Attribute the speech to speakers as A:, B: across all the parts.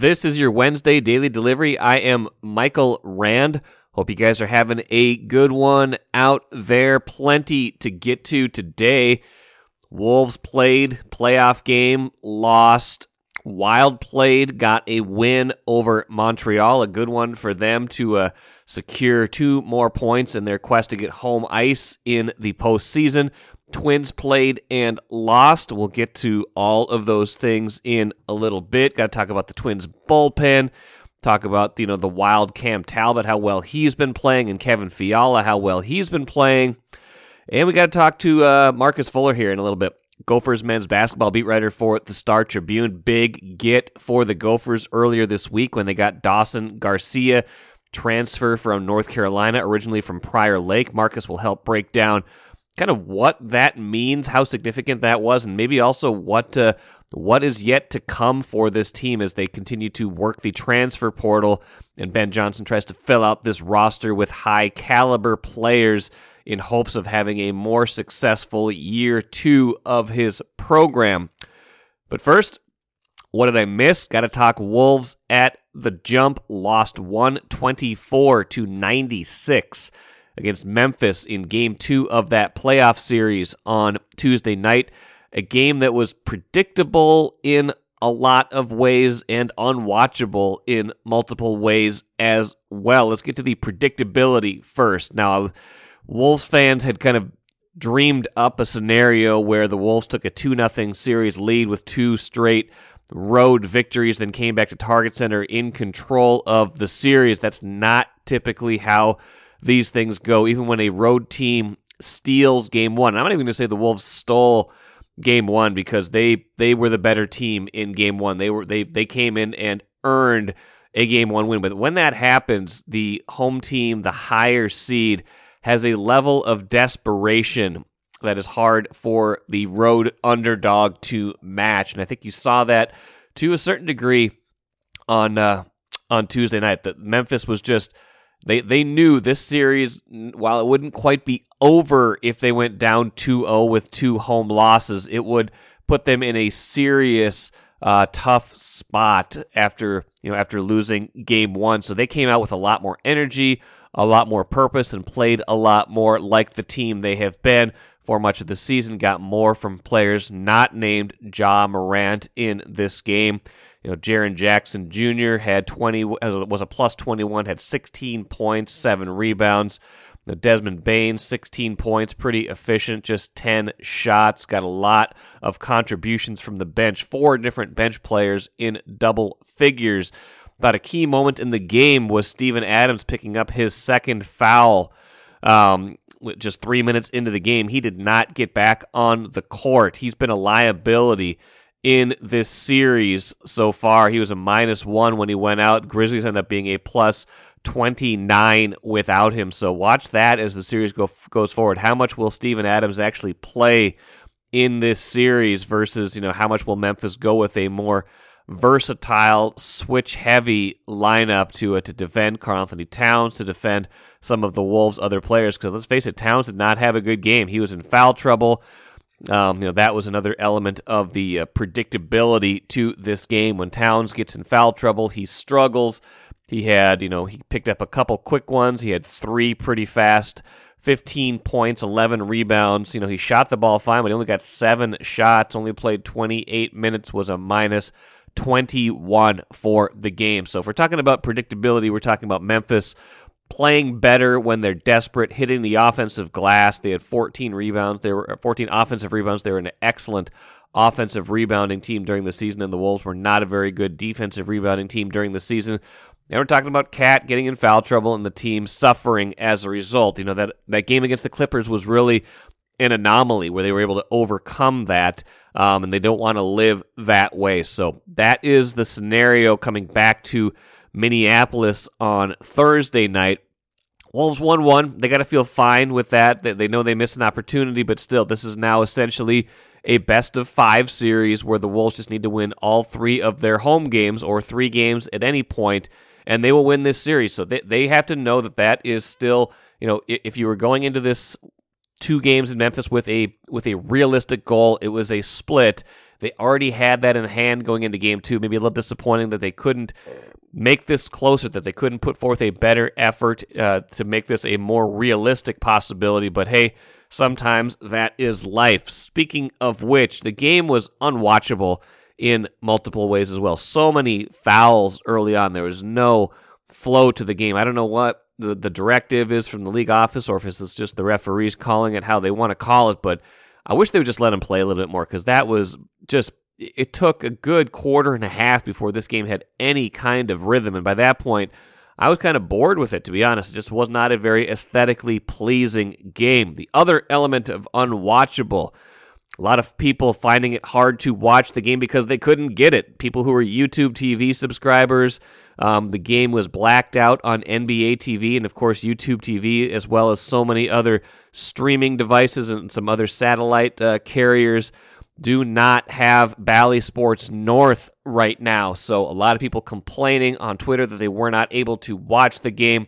A: This is your Wednesday daily delivery. I am Michael Rand. Hope you guys are having a good one out there. Plenty to get to today. Wolves played, playoff game, lost. Wild played, got a win over Montreal, a good one for them to uh, secure two more points in their quest to get home ice in the postseason. Twins played and lost. We'll get to all of those things in a little bit. Got to talk about the Twins bullpen. Talk about you know the wild Cam Talbot, how well he's been playing, and Kevin Fiala, how well he's been playing. And we got to talk to uh, Marcus Fuller here in a little bit. Gophers men's basketball beat writer for the Star Tribune. Big get for the Gophers earlier this week when they got Dawson Garcia transfer from North Carolina, originally from Prior Lake. Marcus will help break down kind of what that means, how significant that was, and maybe also what uh, what is yet to come for this team as they continue to work the transfer portal. And Ben Johnson tries to fill out this roster with high caliber players in hopes of having a more successful year two of his program. But first, what did I miss? Got to talk Wolves at the jump. Lost 124 to 96 against Memphis in game two of that playoff series on Tuesday night. A game that was predictable in a lot of ways and unwatchable in multiple ways as well. Let's get to the predictability first. Now, Wolves fans had kind of dreamed up a scenario where the Wolves took a 2 0 series lead with two straight road victories, then came back to Target Center in control of the series. That's not typically how these things go, even when a road team steals game one. I'm not even going to say the Wolves stole game one because they they were the better team in game one. They were they they came in and earned a game one win. But when that happens, the home team, the higher seed, has a level of desperation that is hard for the road underdog to match. And I think you saw that to a certain degree on uh, on Tuesday night. That Memphis was just they they knew this series, while it wouldn't quite be over if they went down 2-0 with two home losses, it would put them in a serious uh, tough spot after you know after losing game one. So they came out with a lot more energy, a lot more purpose, and played a lot more like the team they have been for much of the season. Got more from players not named Ja Morant in this game. You know, Jaren Jackson Jr. had 20, was a plus 21, had 16 points, seven rebounds. Desmond Bane, 16 points, pretty efficient, just 10 shots. Got a lot of contributions from the bench. Four different bench players in double figures. Thought a key moment in the game was Steven Adams picking up his second foul. Um, just three minutes into the game, he did not get back on the court. He's been a liability in this series so far. He was a minus one when he went out. Grizzlies end up being a plus 29 without him. So watch that as the series go, goes forward. How much will Steven Adams actually play in this series versus, you know, how much will Memphis go with a more versatile, switch heavy lineup to uh, to defend Karl-Anthony Towns, to defend some of the Wolves' other players. Because let's face it, Towns did not have a good game. He was in foul trouble. Um, you know that was another element of the uh, predictability to this game. When Towns gets in foul trouble, he struggles. He had, you know, he picked up a couple quick ones. He had three pretty fast, 15 points, 11 rebounds. You know, he shot the ball fine, but he only got seven shots. Only played 28 minutes. Was a minus 21 for the game. So if we're talking about predictability, we're talking about Memphis playing better when they're desperate, hitting the offensive glass. They had 14 rebounds. They were 14 offensive rebounds. They were an excellent offensive rebounding team during the season, and the Wolves were not a very good defensive rebounding team during the season. Now we're talking about Cat getting in foul trouble and the team suffering as a result. You know that that game against the Clippers was really an anomaly where they were able to overcome that, um, and they don't want to live that way. So that is the scenario coming back to Minneapolis on Thursday night. Wolves 1 1. They got to feel fine with that. They, know they missed an opportunity, but still, this is now essentially a best of five series where the Wolves just need to win all three of their home games or three games at any point, and they will win this series. So they, they have to know that that is still, you know, if you were going into this two games in Memphis with a with a realistic goal, it was a split They already had that in hand going into game two. Maybe a little disappointing that they couldn't make this closer, that they couldn't put forth a better effort uh, to make this a more realistic possibility. But hey, sometimes that is life. Speaking of which, the game was unwatchable in multiple ways as well. So many fouls early on. There was no flow to the game. I don't know what the, the directive is from the league office or if it's just the referees calling it how they want to call it, but I wish they would just let him play a little bit more because that was just it took a good quarter and a half before this game had any kind of rhythm. And by that point, I was kind of bored with it, to be honest. It just was not a very aesthetically pleasing game. The other element of unwatchable, a lot of people finding it hard to watch the game because they couldn't get it. People who were YouTube TV subscribers, um, the game was blacked out on NBA TV and, of course, YouTube TV, as well as so many other streaming devices and some other satellite uh, carriers do not have Bally Sports North right now. So a lot of people complaining on Twitter that they were not able to watch the game.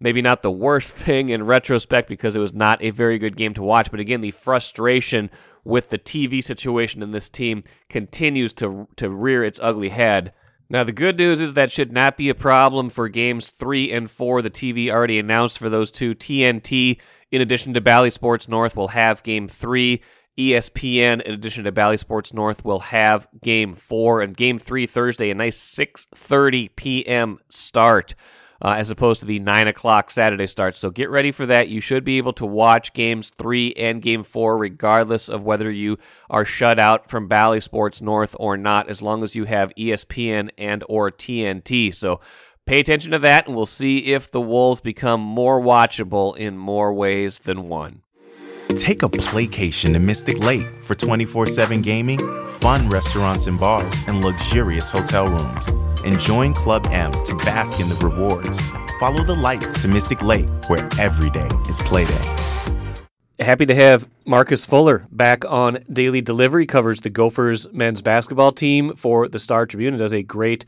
A: Maybe not the worst thing in retrospect because it was not a very good game to watch. But again, the frustration with the TV situation in this team continues to to rear its ugly head. Now, the good news is that should not be a problem for games three and four. The TV already announced for those two. TNT, in addition to Bally Sports North, will have game three ESPN, in addition to Bally Sports North, will have Game Four and Game Three Thursday, a nice 6:30 p.m. start, uh, as opposed to the nine o'clock Saturday start. So get ready for that. You should be able to watch Games Three and Game Four, regardless of whether you are shut out from Bally Sports North or not, as long as you have ESPN and or TNT. So pay attention to that, and we'll see if the Wolves become more watchable in more ways than one.
B: Take a playcation to Mystic Lake for 24 7 gaming, fun restaurants and bars, and luxurious hotel rooms. And join Club M to bask in the rewards. Follow the lights to Mystic Lake, where every day is playday.
A: Happy to have Marcus Fuller back on Daily Delivery. Covers the Gophers men's basketball team for the Star Tribune and does a great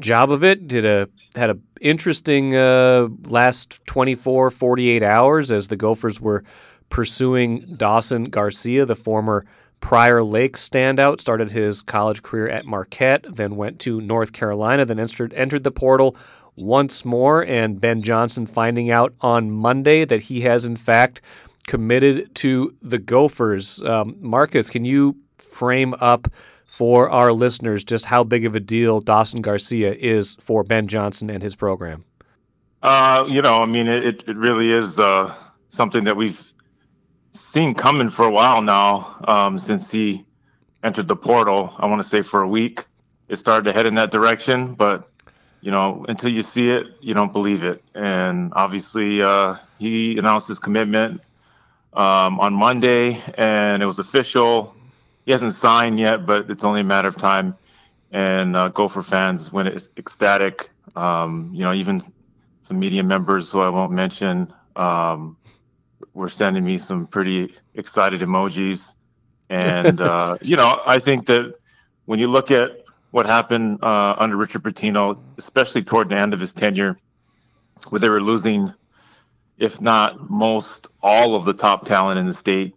A: job of it. Did a had a interesting uh, last 24, 48 hours as the Gophers were pursuing Dawson Garcia, the former Prior Lake standout. Started his college career at Marquette, then went to North Carolina, then entered, entered the portal once more. And Ben Johnson finding out on Monday that he has, in fact, committed to the Gophers. Um, Marcus, can you frame up for our listeners just how big of a deal Dawson Garcia is for Ben Johnson and his program?
C: Uh, you know, I mean, it, it really is uh, something that we've seen coming for a while now um, since he entered the portal. I want to say for a week, it started to head in that direction, but you know, until you see it, you don't believe it. And obviously, uh, he announced his commitment um, on Monday, and it was official. He hasn't signed yet, but it's only a matter of time. And uh, Gopher fans went ecstatic. Um, you know, even some media members who I won't mention um, were sending me some pretty excited emojis. And, uh, you know, I think that when you look at what happened uh, under Richard Pitino, especially toward the end of his tenure, where they were losing, if not most, all of the top talent in the state,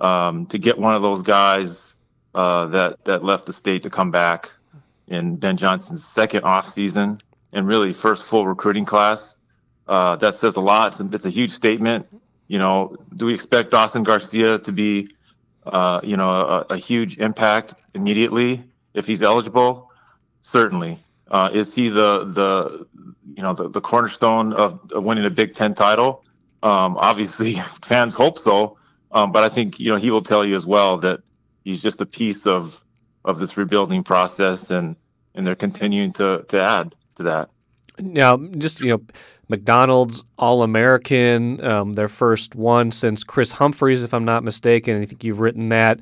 C: um, to get one of those guys uh, that that left the state to come back in Ben Johnson's second off season and really first full recruiting class, uh, that says a lot. It's a, it's a huge statement you know, do we expect Dawson Garcia to be, uh, you know, a, a, huge impact immediately if he's eligible? Certainly. Uh, is he the the you know the, the cornerstone of, winning a Big Ten title? Um, obviously, fans hope so, um, but I think you know he will tell you as well that he's just a piece of of this rebuilding process, and and they're continuing to to add to that.
A: Now, just you know, McDonald's All American, um, their first one since Kris Humphries, if I'm not mistaken. I think you've written that.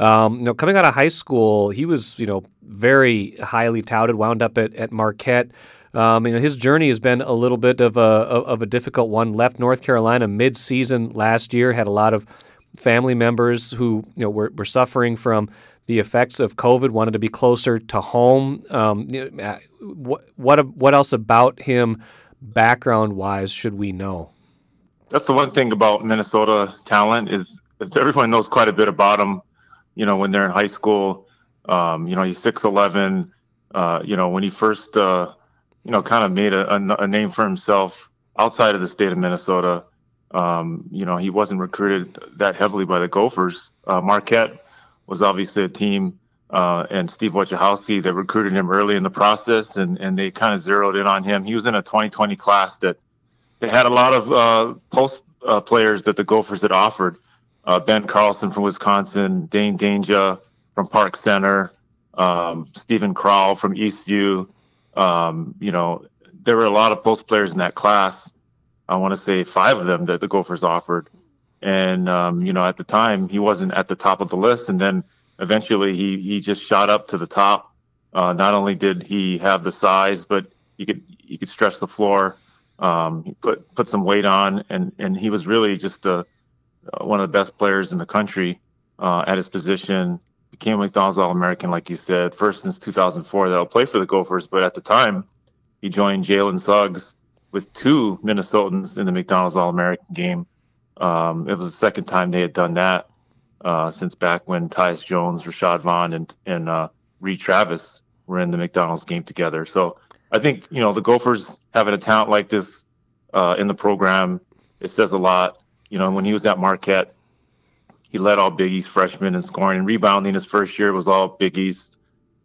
A: Um, you know, coming out of high school, he was you know very highly touted. Wound up at at Marquette. Um, you know, his journey has been a little bit of a of a difficult one. Left North Carolina mid-season last year. Had a lot of family members who you know were, were suffering from the effects of COVID. Wanted to be closer to home. Um, you know, uh, what what what else about him? Background wise should we know?
C: That's the one thing about Minnesota talent is, is everyone knows quite a bit about them. You know, when they're in high school, Um, you know, he's six eleven. Uh, you know, when he first, uh, you know, kind of made a, a, a, name for himself outside of the state of Minnesota, um, you know, he wasn't recruited that heavily by the Gophers. Uh, Marquette was obviously a team, uh, and Steve Wojciechowski that recruited him early in the process, and, and they kind of zeroed in on him. He was in a 2020 class that they had a lot of uh, post uh, players that the Gophers had offered. Uh, ben Carlson from Wisconsin, Dain Dainja from Park Center, um, Steven Crowl from Eastview. Um, you know, there were a lot of post players in that class. I want to say five of them that the Gophers offered. And, um, you know, at the time, he wasn't at the top of the list. And then eventually he, he just shot up to the top. Uh, not only did he have the size, but he could, he could stretch the floor. Um, he put, put some weight on and, and he was really just the, uh, one of the best players in the country, uh, at his position became McDonald's All American, like you said, first since 2004 that'll play for the Gophers. But at the time, he joined Jalen Suggs with two Minnesotans in the McDonald's All American game. Um, it was the second time they had done that uh, since back when Tyus Jones, Rashad Vaughn, and and uh, Reid Travis were in the McDonald's game together. So I think you know the Gophers having a talent like this uh, in the program, it says a lot. You know, when he was at Marquette, he led all Big East freshmen in scoring and rebounding. His first year it was all Big East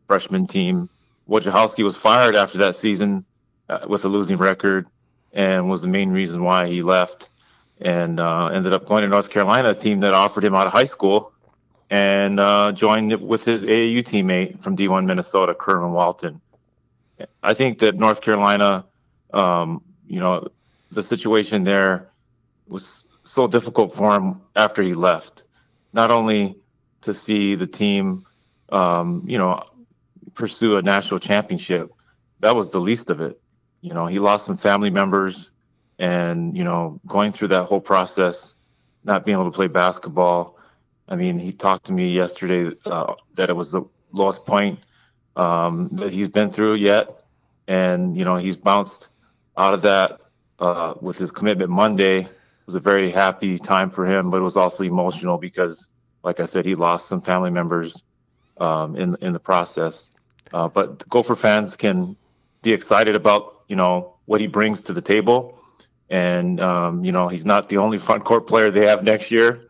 C: freshman team. Wojciechowski was fired after that season uh, with a losing record and was the main reason why he left and uh, ended up going to North Carolina, a team that offered him out of high school and uh, joined with his AAU teammate from D1 Minnesota, Kerwin Walton. I think that North Carolina, um, you know, the situation there was so difficult for him after he left. Not only to see the team, um, you know, pursue a national championship. That was the least of it. You know, he lost some family members and, you know, going through that whole process, not being able to play basketball. I mean, he talked to me yesterday uh, that it was the lowest point um, that he's been through yet. And, you know, he's bounced out of that uh, with his commitment Monday. It was a very happy time for him, but it was also emotional because, like I said, he lost some family members um, in in the process. Uh, but Gopher fans can be excited about you know what he brings to the table, and um, you know he's not the only front court player they have next year.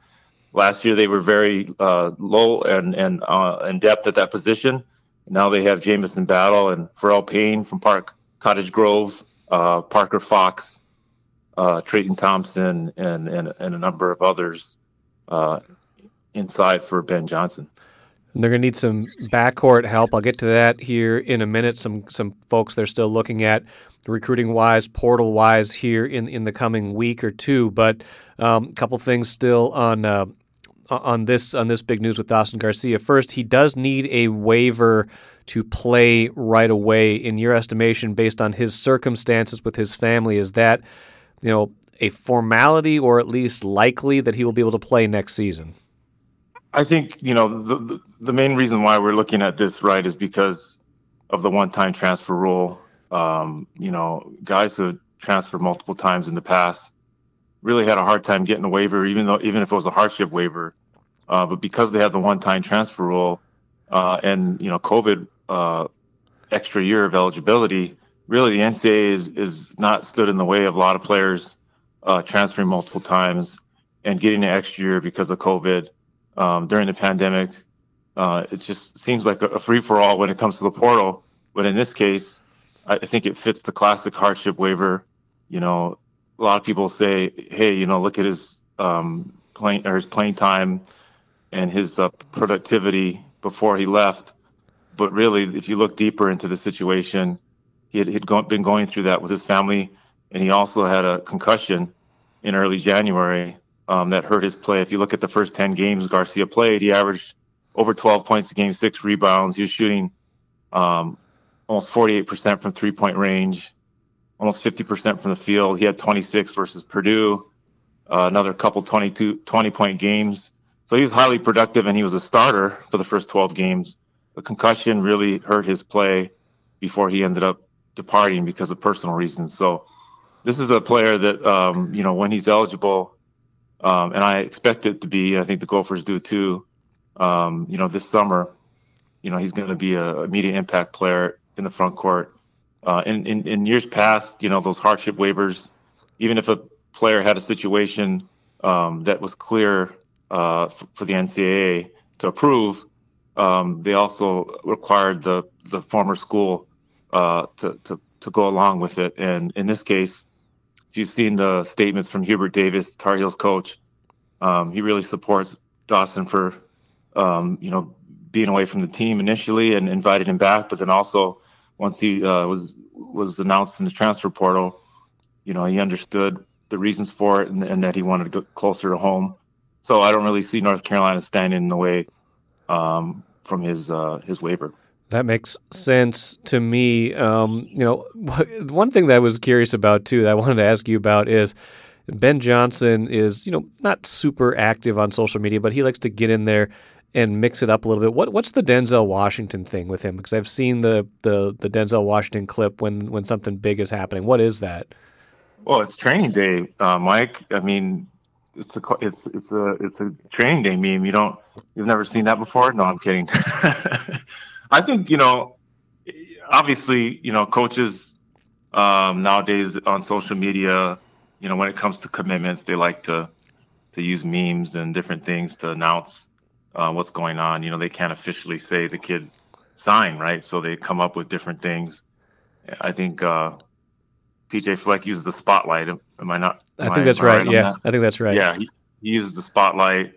C: Last year they were very uh, low and and uh, in depth at that position. Now they have Jamison Battle and Pharrel Payne from Park Cottage Grove, uh, Parker Fox, uh, Treyton Thompson, and, and and a number of others uh, inside for Ben Johnson.
A: And they're going to need some backcourt help. I'll get to that here in a minute. Some some folks they're still looking at recruiting wise, portal wise here in in the coming week or two. But um, a couple things still on uh, on this on this big news with Dawson Garcia. First, he does need a waiver to play right away. In your estimation, based on his circumstances with his family, is that you know a formality or at least likely that he will be able to play next season?
C: I think you know the the main reason why we're looking at this right is because of the one-time transfer rule. Um, you know, guys who transferred multiple times in the past really had a hard time getting a waiver, even though even if it was a hardship waiver. Uh, but because they have the one-time transfer rule uh, and you know COVID uh, extra year of eligibility, really the NCAA is is not stood in the way of a lot of players uh, transferring multiple times and getting an extra year because of COVID um, during the pandemic. Uh, it just seems like a free for all when it comes to the portal. But in this case, I, think it fits the classic hardship waiver. You know, a lot of people say, "Hey, you know, look at his um, playing or his playing time and his uh, productivity before he left." But really, if you look deeper into the situation, he had he'd go, been going through that with his family, and he also had a concussion in early January um, that hurt his play. If you look at the first 10 games Garcia played, he averaged over 12 points a game, six rebounds. He was shooting um, almost 48% from three point range, almost 50% from the field. He had 26 versus Purdue, uh, another couple 22, 20 point games. So he was highly productive and he was a starter for the first 12 games. The concussion really hurt his play before he ended up departing because of personal reasons. So this is a player that, um, you know, when he's eligible, um, and I expect it to be. I think the Gophers do too. Um, you know, this summer, you know, he's going to be a immediate impact player in the front court. Uh, in, in, in years past, you know, those hardship waivers, even if a player had a situation um, that was clear uh, for, for, the NCAA to approve, um, they also required the the former school uh, to, to to go along with it. And in this case, if you've seen the statements from Hubert Davis, Tar Heels coach, um, he really supports Dawson for um, you know being away from the team initially and invited him back, but then also once he uh, was was announced in the transfer portal, you know he understood the reasons for it and, and, that he wanted to get closer to home. So I don't really see North Carolina standing in the way um, from his uh, his waiver.
D: That makes sense to me. Um, you know, one thing that I was curious about too that I wanted to ask you about is Ben Johnson is you know not super active on social media, but he likes to get in there and mix it up a little bit. What what's the Denzel Washington thing with him? Because I've seen the, the the Denzel Washington clip when when something big is happening. What is that?
C: Well, it's training day, uh, Mike. I mean, it's a it's it's a it's a training day meme. You don't you've never seen that before? No, I'm kidding. I think you know, obviously, you know, coaches um, nowadays on social media, you know, when it comes to commitments, they like to to use memes and different things to announce uh, what's going on. You know, they can't officially say the kid signed, right? So they come up with different things. I think uh, PJ Fleck uses the spotlight. Am, I not?
D: Am I think I, that's right. right yeah, that? I think that's right.
C: Yeah, he, he, uses the spotlight.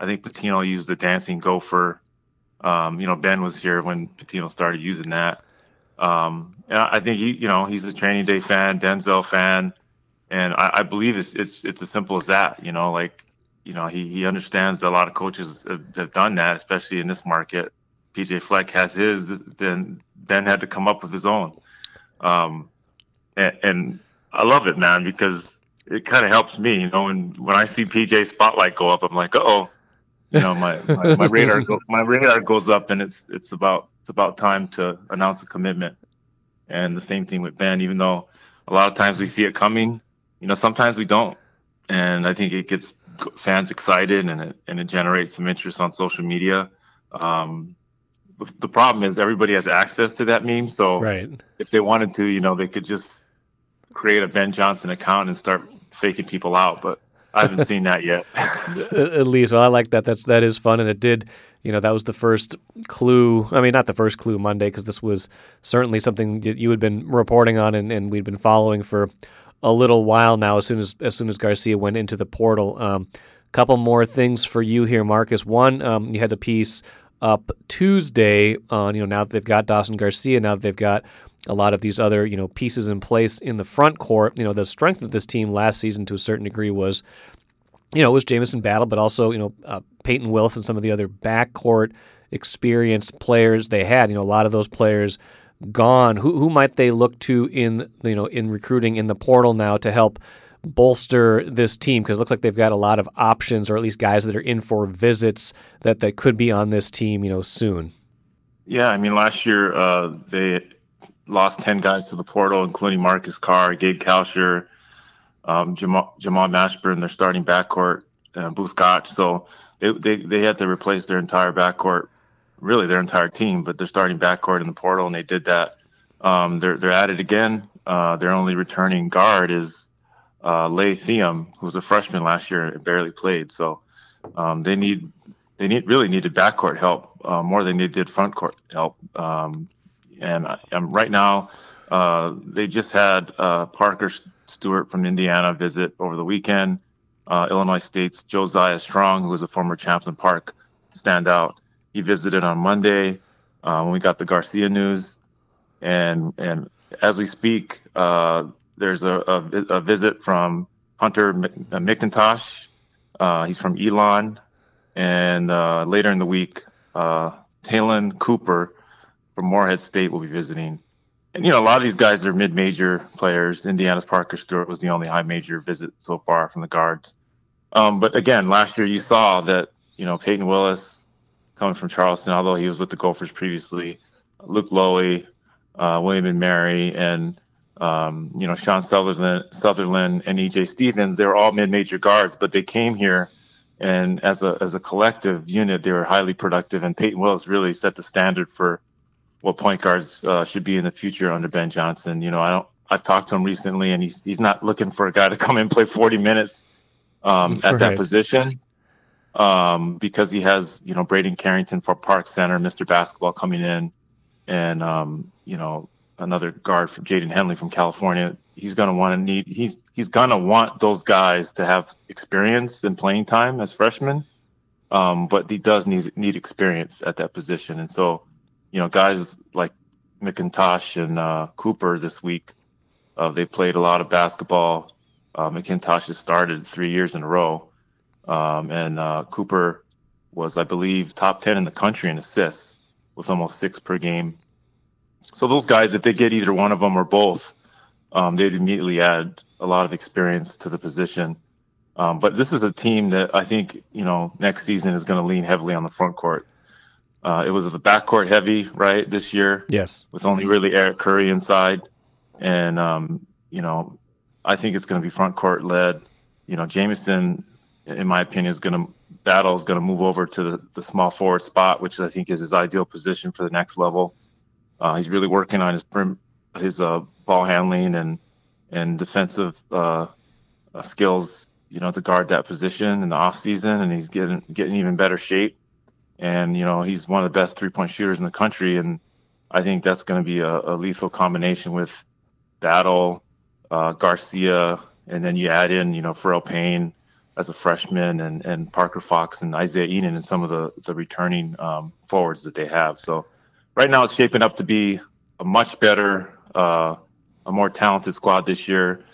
C: I think Pitino used the dancing gopher. Um, you know, Ben was here when Pitino started using that. Um, and I think he, you know, he's a training day fan, Denzel fan, and I, I believe it's it's it's as simple as that. You know, like you know, he, he understands that a lot of coaches have, have done that, especially in this market. PJ Fleck has his, then Ben had to come up with his own. Um, and, and I love it, man, because it kind of helps me, you know. And when I see PJ spotlight go up, I'm like, oh, you know, my, my, my radar go, my radar goes up, and it's it's about it's about time to announce a commitment. And the same thing with Ben, even though a lot of times we see it coming, you know, sometimes we don't. And I think it gets fans excited and it, and it generates some interest on social media. Um, the problem is everybody has access to that meme. So
D: right.
C: if they wanted to, you know, they could just create a Ben Johnson account and start faking people out. But I haven't seen that yet.
D: At least, well, I like that. That's that is fun, and it did. You know, that was the first clue. I mean, not the first clue Monday, because this was certainly something that you had been reporting on and, and we'd been following for a little while now. As soon as as soon as Garcia went into the portal, um, couple more things for you here, Marcus. One, um, you had a piece up Tuesday on you know now that they've got Dawson Garcia, now that they've got a lot of these other you know pieces in place in the front court. You know the strength of this team last season to a certain degree was you know it was Jamison Battle, but also you know uh, Payton Willis and some of the other backcourt experienced players they had. You know a lot of those players gone, who who might they look to in you know in recruiting in the portal now to help bolster this team? Because it looks like they've got a lot of options, or at least guys that are in for visits that they could be on this team, you know, soon.
C: Yeah, I mean, last year uh, they lost ten guys to the portal, including Marcus Carr, Gabe Kalscheur, um, Jamal, Jamal Mashburn, their starting backcourt, uh, Both Gach. So they, they they had to replace their entire backcourt really their entire team, but they're starting backcourt in the portal, and they did that. Um, they're they're at it again. Uh, their only returning guard is uh, Lay Thiam, who was a freshman last year and barely played. So um, they need they need really needed backcourt help uh, more than they did front court help. Um, and um, right now, uh, they just had uh, Parker Stewart from Indiana visit over the weekend. Uh, Illinois State's Josiah Strong, who was a former Champlin Park standout. He visited on Monday uh, when we got the Garcia news, and and as we speak, uh, there's a, a, a, visit from Hunter uh, McIntosh. Uh, he's from Elon, and uh, later in the week, uh, Ta'Lon Cooper from Morehead State will be visiting. And you know, a lot of these guys are mid-major players. Indiana's Parker Stewart was the only high-major visit so far from the guards. Um, but again, last year you saw that you know Payton Willis, coming from Charleston, although he was with the Gophers previously. Luke Loewe, uh, William and Mary, and um, you know Sean Sutherland, Sutherland, and EJ Stevens. They were all mid-major guards, but they came here and as a as a collective unit, they were highly productive. And Payton Willis really set the standard for what point guards uh, should be in the future under Ben Johnson. You know, I don't. I've talked to him recently, and he's he's not looking for a guy to come in and play 40 minutes um, at right. that position um, because he has you know Braeden Carrington for Park Center, Mr. Basketball coming in, and um, you know another guard from Jaden Henley from California. He's gonna want to need he's he's gonna want those guys to have experience and playing time as freshmen, um, but he does need need experience at that position, and so you know guys like McIntosh and uh, Cooper this week, uh, they played a lot of basketball. Uh, McIntosh has started three years in a row, um, and uh, Cooper was, I believe, top ten in the country in assists with almost six per game so those guys, if they get either one of them or both, um, they'd immediately add a lot of experience to the position. Um, but this is a team that I think you know next season is going to lean heavily on the front court. Uh, it was the backcourt heavy right this year.
D: Yes,
C: with only really Eric Curry inside, and um, you know I think it's going to be front court led. You know Jamison, in my opinion, is going to battle is going to move over to the, the small forward spot, which I think is his ideal position for the next level. Uh, he's really working on his prim, his uh, ball handling and and defensive uh, uh, skills, you know, to guard that position in the off season, and he's getting getting even better shape. And you know, he's one of the best three point shooters in the country, and I think that's going to be a, a, lethal combination with Battle, uh, Garcia, and then you add in, you know, Pharrel Payne as a freshman, and and Parker Fox and Isaiah Ihnen and some of the the returning um, forwards that they have. So right now it's shaping up to be a much better, uh, a more talented squad this year.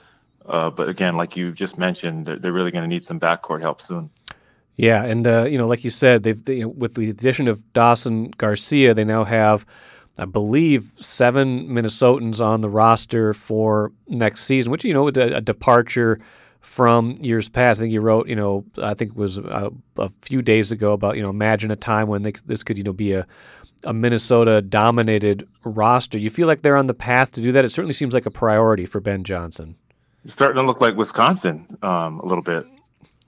C: Uh, but again, like you just mentioned, they're, they're really going to need some backcourt help soon.
D: Yeah, and uh, you know, like you said, they've they, with the addition of Dawson Garcia, they now have, I believe, seven Minnesotans on the roster for next season, which you know, a, a departure from years past. I think you wrote, you know, I think it was a, uh, a few days ago about you know, imagine a time when they, this could you know be a a Minnesota dominated roster. You feel like they're on the path to do that? It certainly seems like a priority for Ben Johnson.
C: It's starting to look like Wisconsin um, a little bit.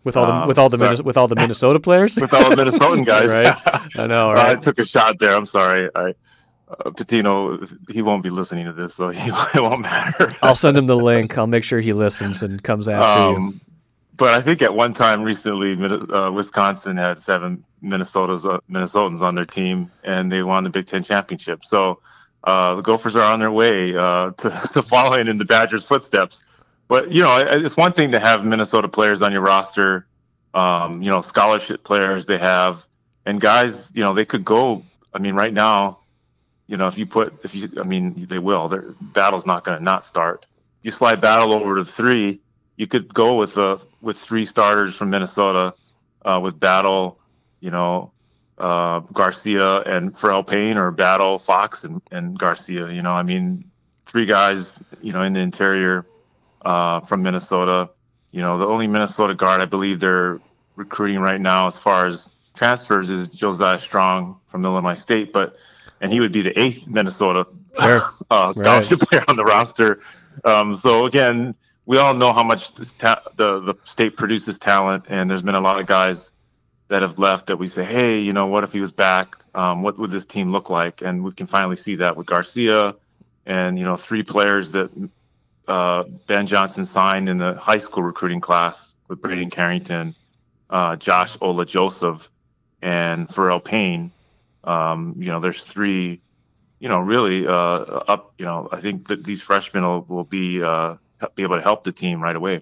D: With all the um, with all the Minnesota, with all the Minnesota players,
C: with all the Minnesotan guys,
D: right? I know. Right?
C: I took a shot there. I'm sorry. I uh, Pitino, he won't be listening to this, so he, it won't matter.
D: I'll send him the link. I'll make sure he listens and comes after um, you
C: but I think at one time recently, uh, Wisconsin had seven Minnesota's uh, Minnesotans on their team, and they won the Big Ten championship. So uh, the Gophers are on their way uh, to, to following in the Badgers' footsteps. But you know, it's one thing to have Minnesota players on your roster, um, you know, scholarship players they have, and guys, you know, they could go. I mean, right now, you know, if you put, if you, I mean, they will. Their battle's not going to not start. You slide battle over to three you could go with uh with three starters from Minnesota, uh, with Battle, you know, uh, Garcia and Pharrel Payne, or Battle Fox and, and Garcia. You know, I mean, three guys, you know, in the interior uh, from Minnesota. You know, the only Minnesota guard I believe they're recruiting right now, as far as transfers, is Josiah Strong from Illinois State, but and he would be the eighth Minnesota sure. uh, scholarship right. player on the roster. Um, so again, we all know how much ta- the the state produces talent, and there's been a lot of guys that have left that we say, hey, you know, what if he was back? Um, what would this team look like? And we can finally see that with Garcia, and you know, three players that uh, Ben Johnson signed in the high school recruiting class with Braeden Carrington, uh, Josh Ola Joseph, and Pharrel Payne. Um, you know, there's three. You know, really uh, up. You know, I think that these freshmen will, will be uh, be able to help the team right away.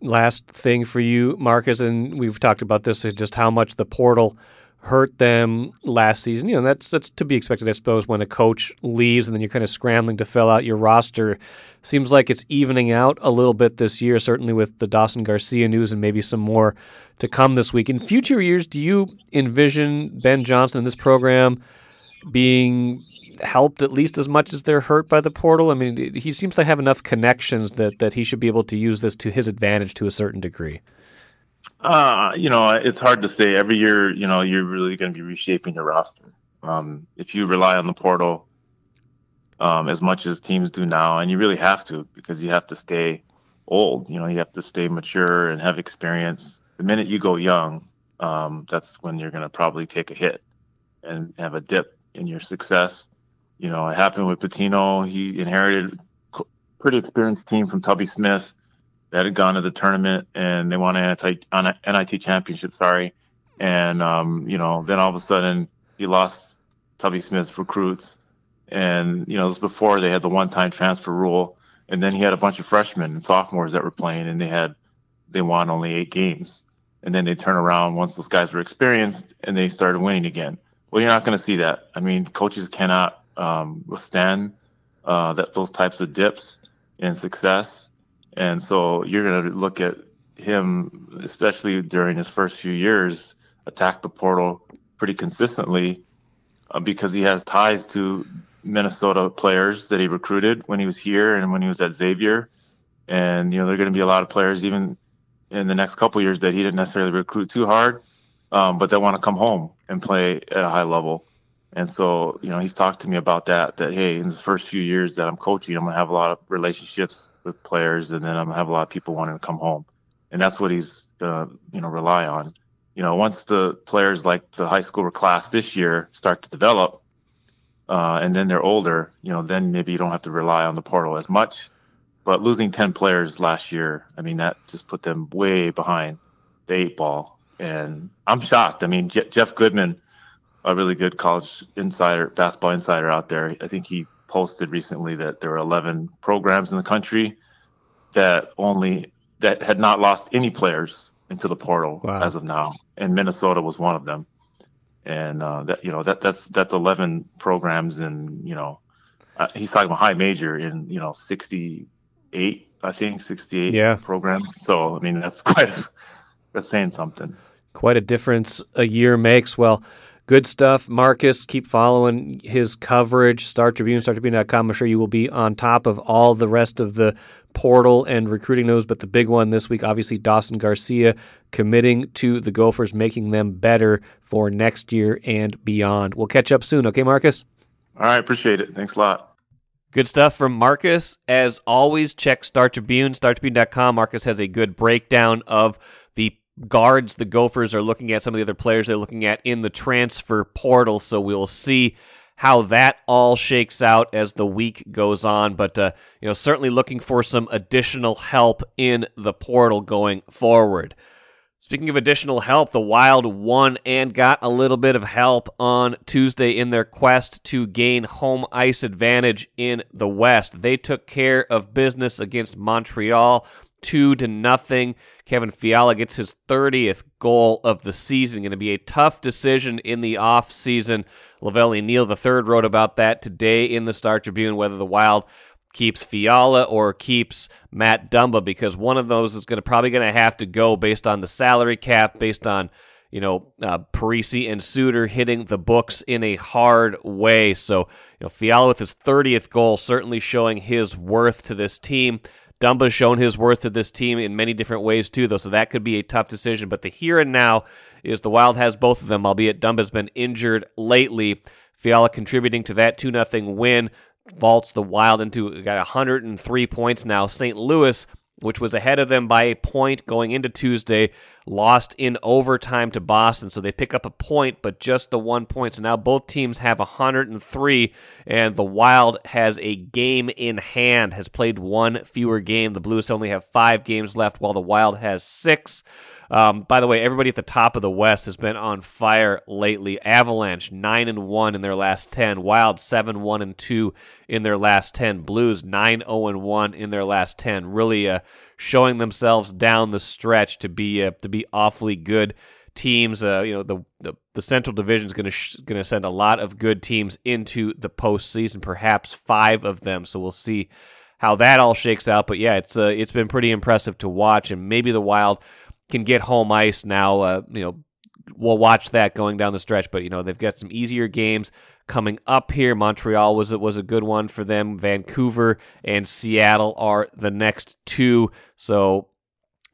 D: Last thing for you, Marcus, and we've talked about this, just how much the portal hurt them last season. You know, that's that's to be expected, I suppose, when a coach leaves and then you're kind of scrambling to fill out your roster. Seems like it's evening out a little bit this year, certainly with the Dawson Garcia news and maybe some more to come this week. In future years, do you envision Ben Johnson in this program being helped at least as much as they're hurt by the portal? I mean, he seems to have enough connections that, that he should be able to use this to his advantage to a certain degree.
C: Uh, you know, it's hard to say. Every year, you know, you're really going to be reshaping your roster. Um, if you rely on the portal um, as much as teams do now, and you really have to because you have to stay old. You know, you have to stay mature and have experience the minute you go young, um, that's when you're going to probably take a hit and have a dip in your success. You know, it happened with Pitino. He inherited a pretty experienced team from Tubby Smith that had gone to the tournament and they won an NIT, championship. Sorry, and um, you know, then all of a sudden he lost Tubby Smith's recruits, and you know, it was before they had the one-time transfer rule, and then he had a bunch of freshmen and sophomores that were playing, and they had they won only eight games, and then they turn around once those guys were experienced and they started winning again. Well, you're not going to see that. I mean, coaches cannot um, withstand uh, that those types of dips in success, and so you're going to look at him, especially during his first few years, attack the portal pretty consistently uh, because he has ties to Minnesota players that he recruited when he was here and when he was at Xavier. And you know, there are going to be a lot of players even in the next couple years that he didn't necessarily recruit too hard, um, but they want to come home and play at a high level. And so, you know, he's talked to me about that. That hey, in his first few years that I'm coaching, I'm gonna have a lot of relationships with players, and then I'm gonna have a lot of people wanting to come home, and that's what he's gonna, you know, rely on. You know, once the players like the high school class this year start to develop, uh, and then they're older, you know, then maybe you don't have to rely on the portal as much. But losing 10 players last year, I mean, that just put them way behind the eight ball. And I'm shocked. I mean, Je- Jeff Goodman, a really good college insider, basketball insider out there, I think he posted recently that there were 11 programs in the country that only that had not lost any players into the portal wow. as of now, and Minnesota was one of them and uh, that you know that that's that's 11 programs and you know uh, he's talking about high major in you know 68 I think 68
A: yeah.
C: programs. So I mean that's quite that's saying something.
A: Quite a difference a year makes. Well good stuff. Marcus keep following his coverage. Star Tribune StarTribune.com I'm sure you will be on top of all the rest of the portal and recruiting news but the big one this week obviously Dawson Garcia committing to the Gophers, making them better for next year and beyond. We'll catch up soon, okay, Marcus?
C: All right, appreciate it. Thanks a lot.
A: Good stuff from Marcus. As always, check Star Tribune, StarTribune.com. Marcus has a good breakdown of the guards the Gophers are looking at, some of the other players they're looking at in the transfer portal. So we'll see how that all shakes out as the week goes on. But, uh, you know, certainly looking for some additional help in the portal going forward. Speaking of additional help, the Wild won and got a little bit of help on Tuesday in their quest to gain home ice advantage in the West. They took care of business against Montreal, two to nothing. Kevin Fiala gets his 30th goal of the season. Going to be a tough decision in the off Lavelli Neal III wrote about that today in the Star Tribune, whether the Wild keeps Fiala or keeps Matt Dumba because one of those is going to probably going to have to go based on the salary cap, based on you know uh, Parise and Suter hitting the books in a hard way. So you know Fiala with his 30th goal certainly showing his worth to this team. Dumba's shown his worth to this team in many different ways too, though. So that could be a tough decision. But the here and now is the Wild has both of them, albeit Dumba's been injured lately. Fiala contributing to that 2 0 win vaults the Wild into got 103 points now. St. Louis, which was ahead of them by a point going into Tuesday, lost in overtime to Boston. So they pick up a point, but just the one point. So now both teams have 103, and the Wild has a game in hand, has played one fewer game. The Blues only have five games left, while the Wild has six. Um, by the way, everybody at the top of the West has been on fire lately. Avalanche nine and one in their last ten. Wild seven one and two in their last ten. Blues nine zero oh and one in their last ten. Really uh, showing themselves down the stretch to be uh, to be awfully good teams. Uh, you know the, the the Central Division is going to sh- going to send a lot of good teams into the postseason. Perhaps five of them. So we'll see how that all shakes out. But yeah, it's uh, it's been pretty impressive to watch, and maybe the Wild can get home ice now. Uh, you know, we'll watch that going down the stretch. But you know, they've got some easier games coming up here. Montreal was was a good one for them. Vancouver and Seattle are the next two. So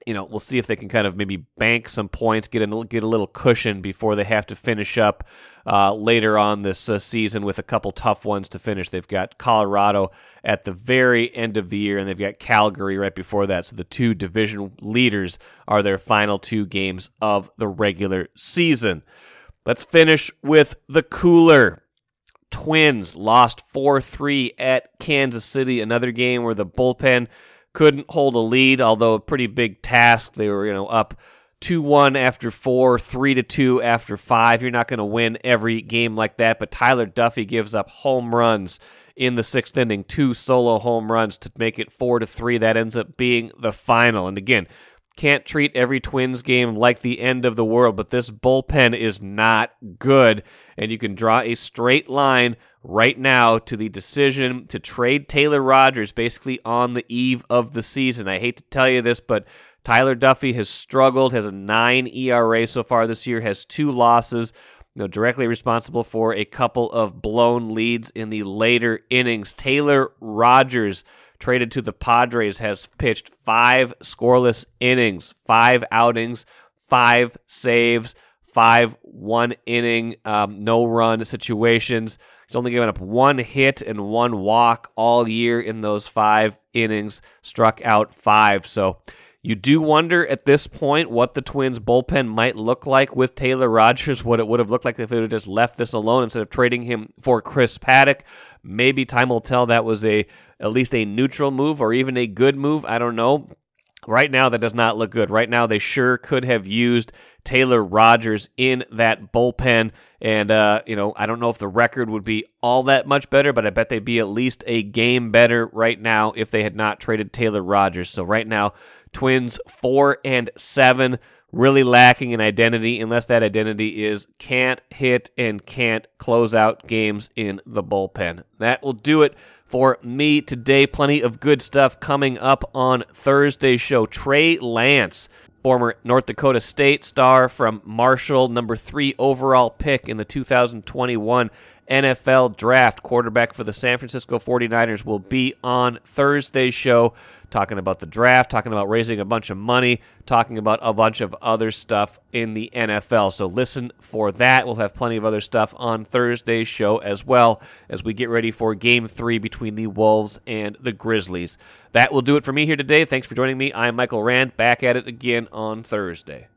A: you know, we'll see if they can kind of maybe bank some points, get a get a little cushion before they have to finish up uh, later on this uh, season with a couple tough ones to finish. They've got Colorado at the very end of the year, and they've got Calgary right before that. So the two division leaders are their final two games of the regular season. Let's finish with the cooler. Twins lost 4 3 at Kansas City, another game where the bullpen couldn't hold a lead, although a pretty big task. They were, you know, up 2 1 after four, 3 to 2 after five. You're not going to win every game like that, but Tyler Duffey gives up home runs in the sixth inning, two solo home runs to make it 4 to 3. That ends up being the final. And again, can't treat every Twins game like the end of the world, but this bullpen is not good. And you can draw a straight line right now to the decision to trade Taylor Rogers basically on the eve of the season. I hate to tell you this, but Tyler Duffey has struggled, has a 9 ERA so far this year, has two losses, you know, directly responsible for a couple of blown leads in the later innings. Taylor Rogers traded to the Padres has pitched 5 scoreless innings, 5 outings, 5 saves, 5 one inning um, no run situations. He's only given up one hit and one walk all year in those five innings, struck out five. So you do wonder at this point what the Twins bullpen might look like with Taylor Rogers, what it would have looked like if they would have just left this alone instead of trading him for Chris Paddack. Maybe time will tell that was a at least a neutral move or even a good move. I don't know. Right now, that does not look good. Right now, they sure could have used Taylor Rogers in that bullpen. And, uh, you know, I don't know if the record would be all that much better, but I bet they'd be at least a game better right now if they had not traded Taylor Rogers. So right now, Twins four and seven, really lacking in identity, unless that identity is can't hit and can't close out games in the bullpen. That will do it for me today. Plenty of good stuff coming up on Thursday's show. Trey Lance former North Dakota State star from Marshall, number three overall pick in the 2021 NFL draft. Quarterback for the San Francisco 49ers will be on Thursday's show talking about the draft, talking about raising a bunch of money, talking about a bunch of other stuff in the NFL. So listen for that. We'll have plenty of other stuff on Thursday's show as well as we get ready for game three between the Wolves and the Grizzlies. That will do it for me here today. Thanks for joining me. I'm Michael Rand, back at it again on Thursday.